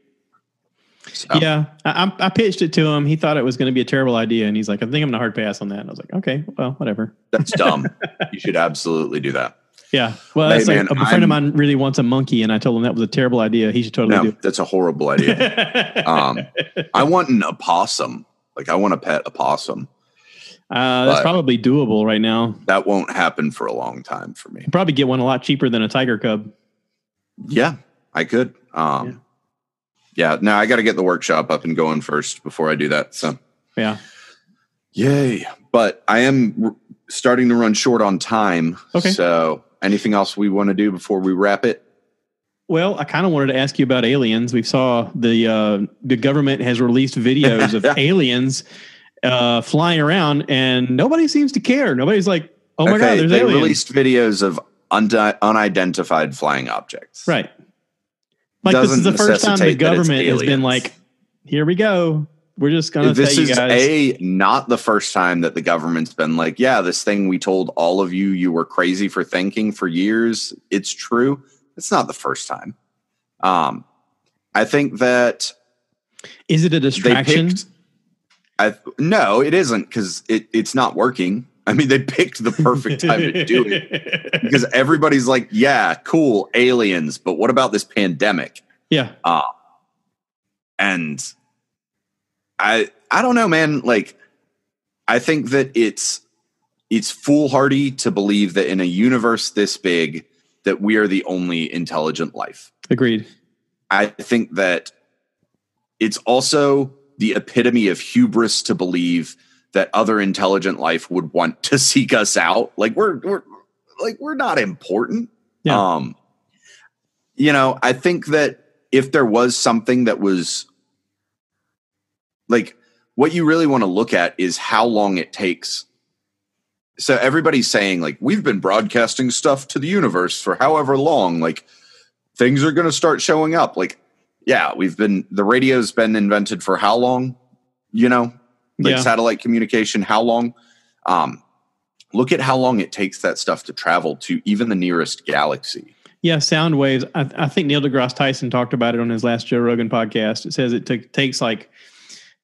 So, Yeah, I, I'm- pitched it to him. He thought it was going to be a terrible idea, and he's like, "I think I'm going to hard pass on that." And I was like, "Okay, well, whatever." that's dumb. you should absolutely do that. Yeah, well, Hey, that's like, a friend of I'm- mine really wants a monkey, and I told him that was a terrible idea. He should totally No, do that's a horrible idea. um, I want an opossum. Like I want a pet opossum. Uh, that's but- probably doable right now. That won't happen for a long time for me. Probably get one a lot cheaper than a tiger cub. Yeah, I could. Um, yeah. Now I got to get the workshop up and going first before I do that. So, Yeah. yay! But I am r- starting to run short on time. Okay. So, anything else we want to do before we wrap it? Well, I kind of wanted to ask you about aliens. We saw the uh, the government has released videos of aliens uh, flying around, and nobody seems to care. Nobody's like, "Oh my god, there's they aliens!" released videos of undi- unidentified flying objects. Right. Like this is the first time the necessitate that it's government has been like, "Here we go. We're just going to This is guys." a not the first time that the government's been like, yeah, this thing we told all of you you were crazy for thinking for years, it's true. It's not the first time. Um, I think that is it a distraction? picked. I no, it isn't because it it's not working. I mean, they picked the perfect time to do it because everybody's like, yeah, cool, aliens, but what about this pandemic? yeah. Uh, and I I don't know, man. Like, I think that it's it's foolhardy to believe that in a universe this big that we are the only intelligent life. Agreed. I think that it's also the epitome of hubris to believe that other intelligent life would want to seek us out. Like we're we're like we're not important. Yeah. Um you know, I think that if there was something that was like what you really want to look at is how long it takes. So everybody's saying like we've been broadcasting stuff to the universe for however long like things are going to start showing up like yeah, we've been the radio's been invented for how long? You know, like Yeah. satellite communication how long? Um look at how long it takes that stuff to travel to even the nearest galaxy. Yeah, sound waves. I, I think Neil deGrasse Tyson talked about it on his last Joe Rogan podcast. It says it took, takes like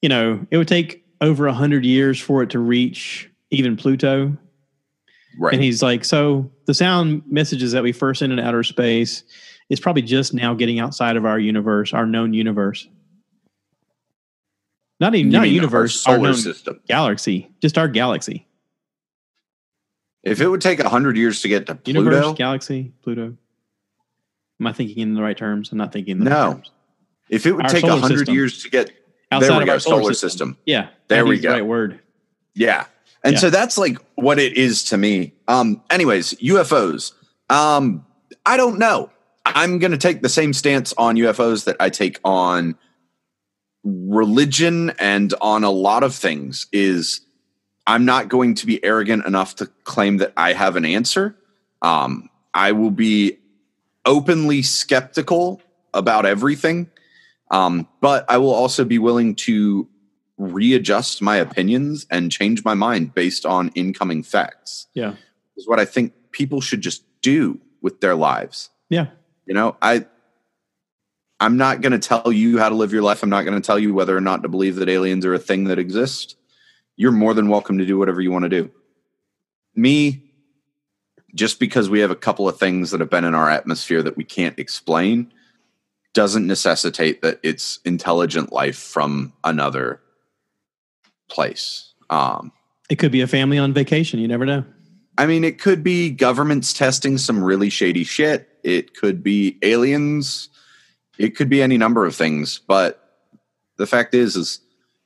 you know, it would take over a hundred years for it to reach even Pluto. Right. And he's like, so the sound messages that we first send into outer space is probably just now getting outside of our universe, our known universe. Not even You not our universe, our, solar known system. galaxy, just our galaxy. If it would take hundred years to get to Pluto, Universe, galaxy, Pluto. Am I thinking in the right terms? I'm not thinking in the No. right terms. if it would Our take hundred years to get Outside there we of go, our solar, solar system. system. Yeah. There we it's the go. Right word. Yeah. And Yeah. so that's like what it is to me. Um, anyways, UFOs. Um, I don't know. I'm going to take the same stance on UFOs that I take on religion and on a lot of things is I'm not going to be arrogant enough to claim that I have an answer. Um, I will be openly skeptical about everything. Um, but I will also be willing to readjust my opinions and change my mind based on incoming facts Yeah. is what I think people should just do with their lives. Yeah. You know, I I'm not going to tell you how to live your life. I'm not going to tell you whether or not to believe that aliens are a thing that exists. You're more than welcome to do whatever you want to do. Me just because we have a couple of things that have been in our atmosphere that we can't explain doesn't necessitate that it's intelligent life from another place. Um It could be a family on vacation. You never know. I mean, it could be governments testing some really shady shit. It could be aliens. It could be any number of things. But the fact is, is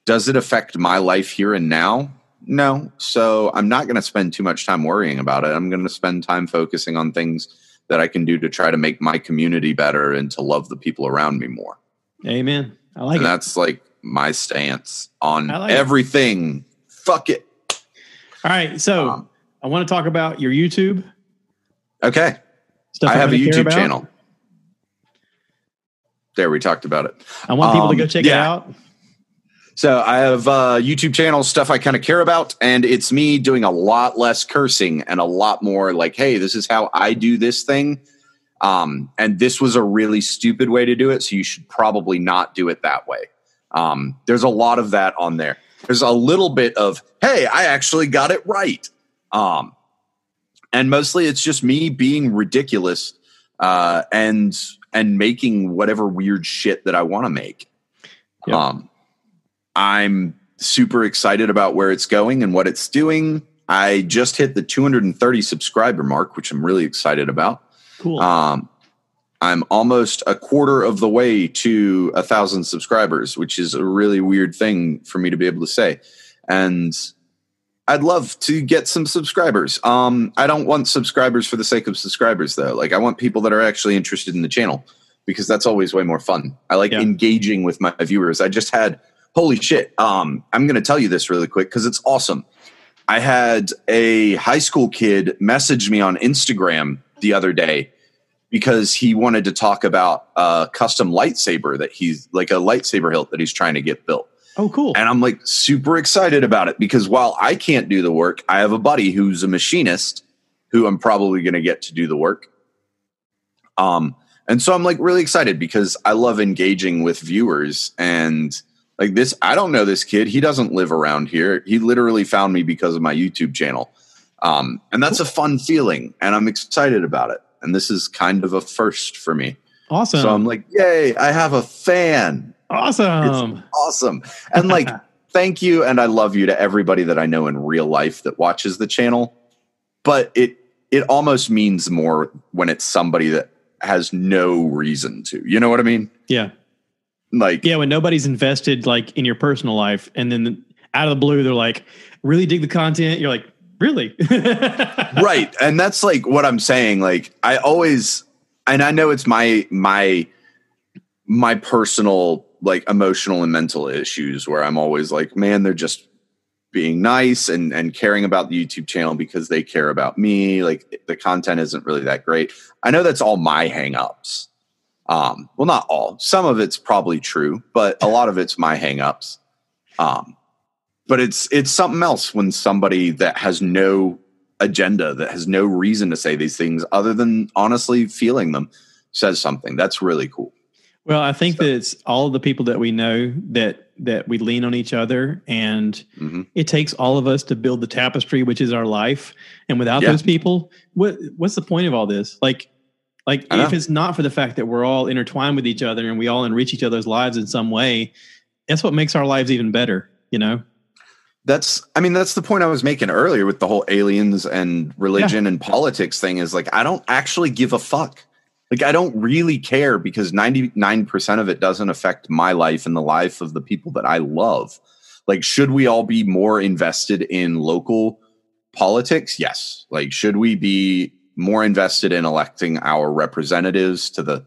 does it affect my life here and now? No. So I'm not going to spend too much time worrying about it. I'm going to spend time focusing on things that I can do to try to make my community better and to love the people around me more. Amen. I like and it. that's like my stance on like it. everything. Fuck it. All right. So Um, I want to talk about your YouTube Okay. Stuff. I have a YouTube channel. There, we talked about it. I want people to go Um, check it out. So I have a YouTube channel, stuff I kind of care about, and it's me doing a lot less cursing and a lot more like, hey, this is how I do this thing. Um, and this was a really stupid way to do it, so you should probably not do it that way. Um, there's a lot of that on there. There's a little bit of, hey, I actually got it right. Um, and mostly it's just me being ridiculous uh, and and making whatever weird shit that I want to make. Yep. Um, I'm super excited about where it's going and what it's doing. I just hit the 230 subscriber mark, which I'm really excited about. Cool. Um, I'm almost a quarter of the way to a thousand subscribers, which is a really weird thing for me to be able to say. And I'd love to get some subscribers. Um, I don't want subscribers for the sake of subscribers, though. Like, I want people that are actually interested in the channel because that's always way more fun. I like Yeah. engaging with my viewers. I just had, holy shit. Um, I'm going to tell you this really quick because it's awesome. I had a high school kid message me on Instagram the other day because he wanted to talk about a custom lightsaber that he's like a lightsaber hilt that he's trying to get built. Oh, cool. And I'm like super excited about it because while I can't do the work, I have a buddy who's a machinist who I'm probably going to get to do the work. Um, and so I'm like really excited because I love engaging with viewers and like this. I don't know this kid. He doesn't live around here. He literally found me because of my YouTube channel. Um, and that's a fun feeling and I'm excited about it. And this is kind of a first for me. awesome. So I'm like, yay, I have a fan awesome. awesome. And like, thank you and I love you to everybody that I know in real life that watches the channel. But it it almost means more when it's somebody that has no reason to. You know what I mean? yeah. Like Yeah. When nobody's invested like in your personal life and then out of the blue, they're like, really dig the content. You're like, really? right. And that's like what I'm saying. Like I always and I know it's my my my personal like emotional and mental issues where I'm always like, man, they're just being nice and and caring about the YouTube channel because they care about me. Like the content isn't really that great. I know that's all my hangups. Um, well, not all. Some of it's probably true, but a lot of it's my hangups. Um, but it's it's something else when somebody that has no agenda, that has no reason to say these things other than honestly feeling them, says something. That's really cool. Well, I think that it's all the people that we know that that we lean on each other, and hmm it takes all of us to build the tapestry, which is our life. And without Yeah. those people, what what's the point of all this? Like, like if it's not for the fact that we're all intertwined with each other and we all enrich each other's lives in some way, that's what makes our lives even better. You know? That's, I mean, that's the point I was making earlier with the whole aliens and religion and politics thing is like, I don't actually give a fuck. Like, I don't really care because 99% of it doesn't affect my life and the life of the people that I love. Like, should we all be more invested in local politics? Yes. Like, should we be more invested in electing our representatives to the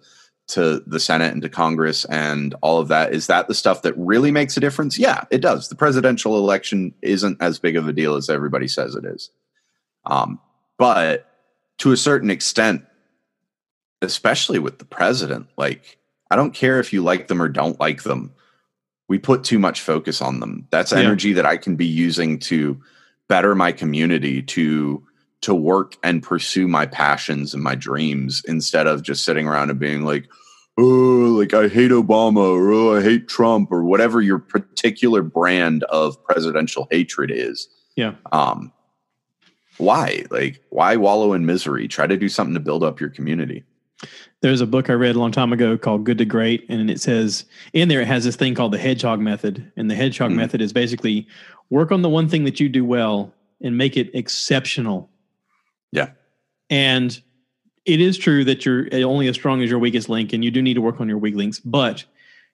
to the Senate and to Congress and all of that. Is that the stuff that really makes a difference? Yeah, it does. The presidential election isn't as big of a deal as everybody says it is. Um, but to a certain extent, especially with the president, like, I don't care if you like them or don't like them. We put too much focus on them. That's Yeah. energy that I can be using to better my community, to to work and pursue my passions and my dreams instead of just sitting around and being like, oh, like I hate Obama or oh, I hate Trump or whatever your particular brand of presidential hatred is. Yeah. Um, why? Like, why wallow in misery? Try to do something to build up your community. There's a book I read a long time ago called Good to Great, and it says in there it has this thing called the hedgehog method. And the hedgehog Mhm. method is basically work on the one thing that you do well and make it exceptional. Yeah. And it is true that you're only as strong as your weakest link, and you do need to work on your weak links. But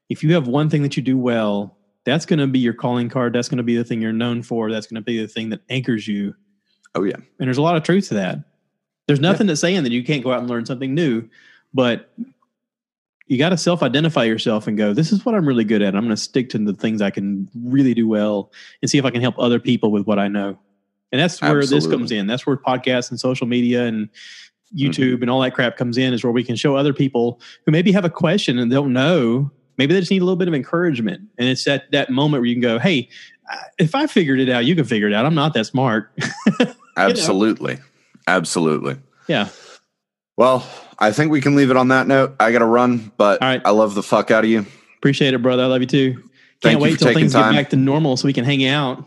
if you have one thing that you do well, that's going to be your calling card. That's going to be the thing you're known for. That's going to be the thing that anchors you. Oh yeah. And there's a lot of truth to that. There's nothing that's saying that you can't go out and learn something new, but you got to self identify yourself and go, this is what I'm really good at. I'm going to stick to the things I can really do well and see if I can help other people with what I know. And that's where this comes in. That's where podcasts and social media and YouTube mm-hmm. and all that crap comes in, is where we can show other people who maybe have a question and don't know. Maybe they just need a little bit of encouragement. And it's that, that moment where you can go, hey, if I figured it out, you can figure it out. I'm not that smart. Absolutely. Absolutely. yeah. Well, I think we can leave it on that note. I got to run, but right. I love the fuck out of you. Appreciate it, brother. I love you too. Can't Thank wait till things time. get back to normal so we can hang out.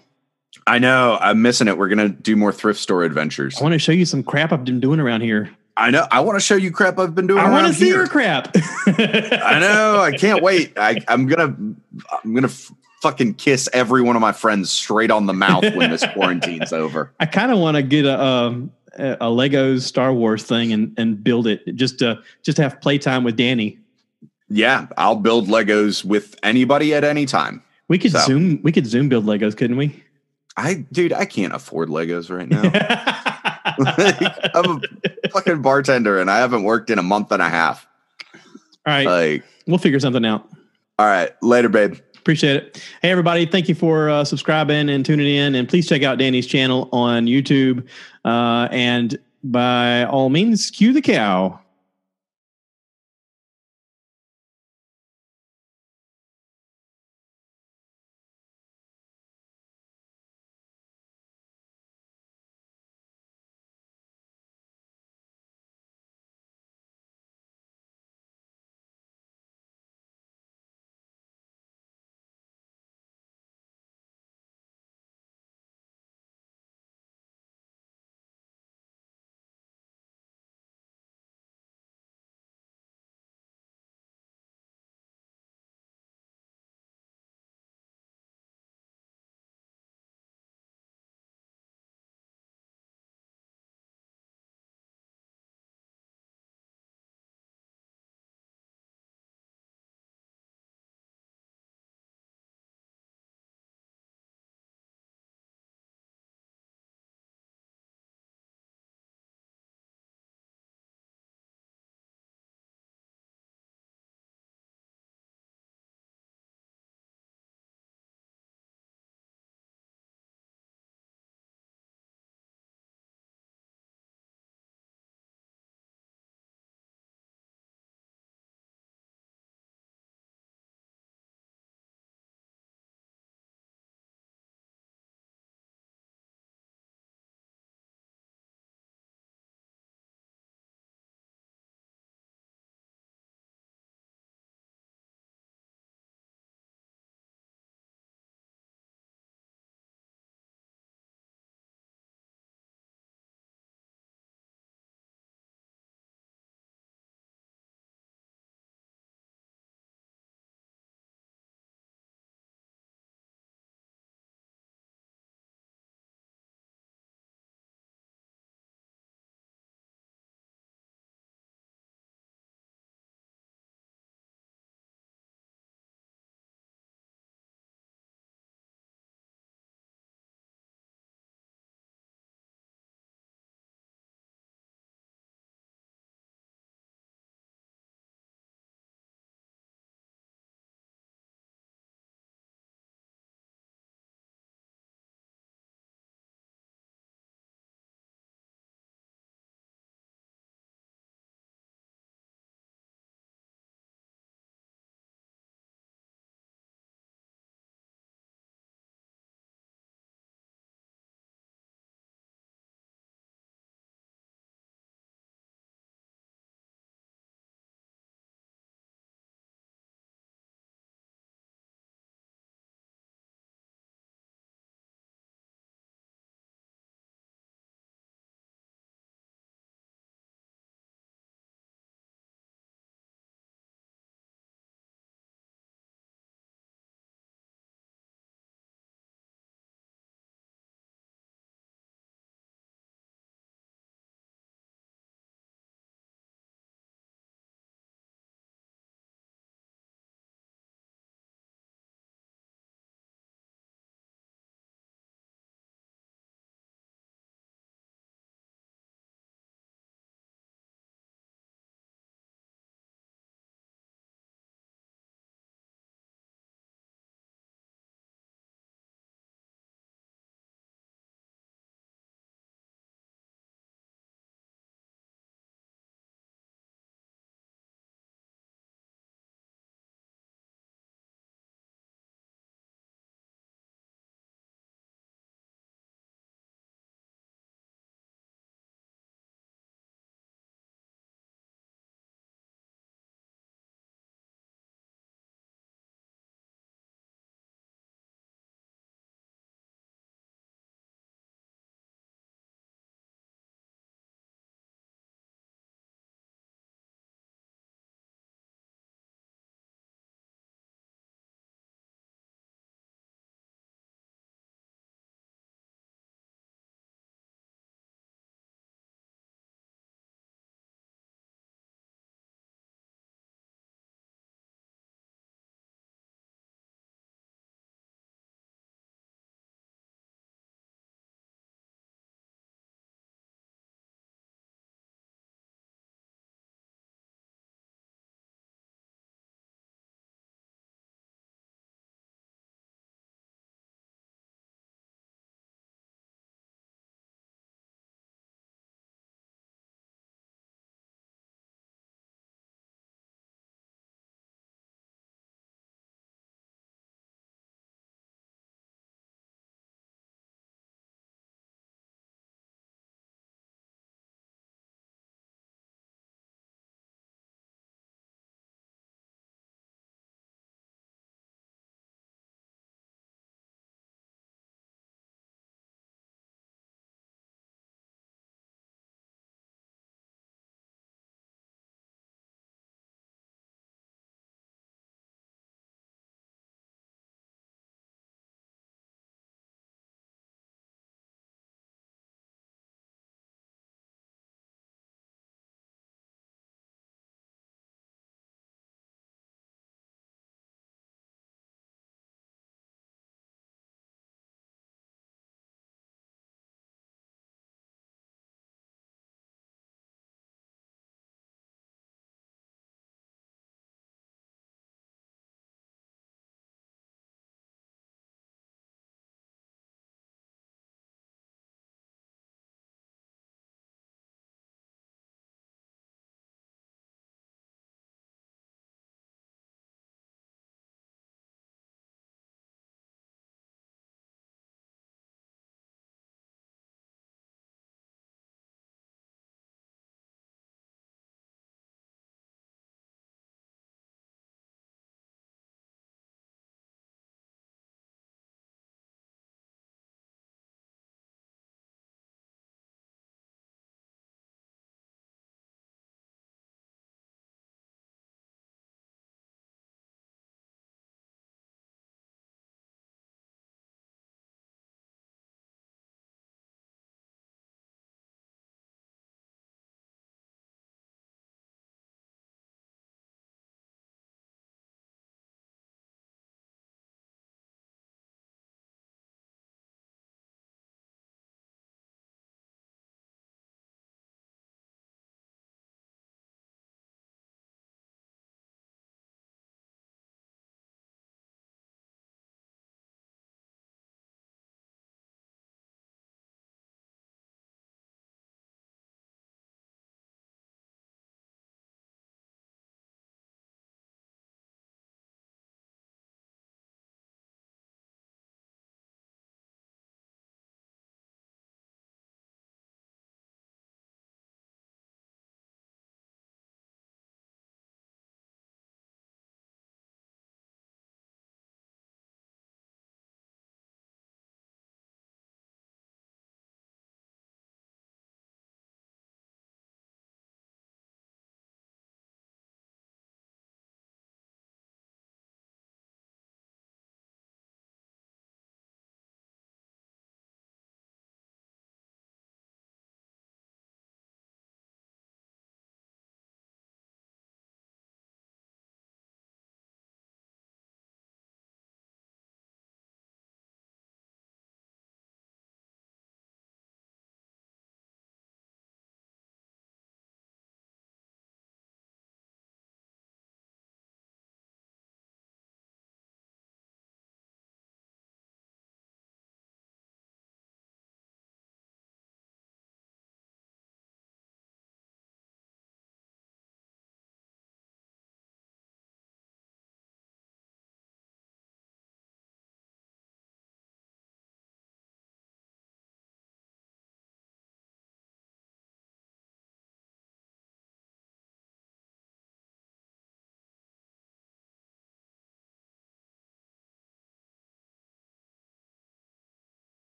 I know. I'm missing it. We're going to do more thrift store adventures. I want to show you some crap I've been doing around here. I know. I want to show you crap I've been doing I want to see your crap. I know. I can't wait. I, I'm gonna, I'm gonna f- fucking kiss every one of my friends straight on the mouth when this quarantine's over. I kind of want to get a, um, a Lego Star Wars thing and, and build it just to just to have playtime with Danny. Yeah, I'll build Legos with anybody at any time. We could So. zoom. We could zoom build Legos, couldn't we? I, dude, I can't afford Legos right now. I'm a fucking bartender and I haven't worked in a month and a half. All right, Like, we'll figure something out. all right, later, babe. Appreciate it. Hey, everybody. Thank you for uh, subscribing and tuning in. And please check out Danny's channel on YouTube. Uh, and by all means, cue the cow.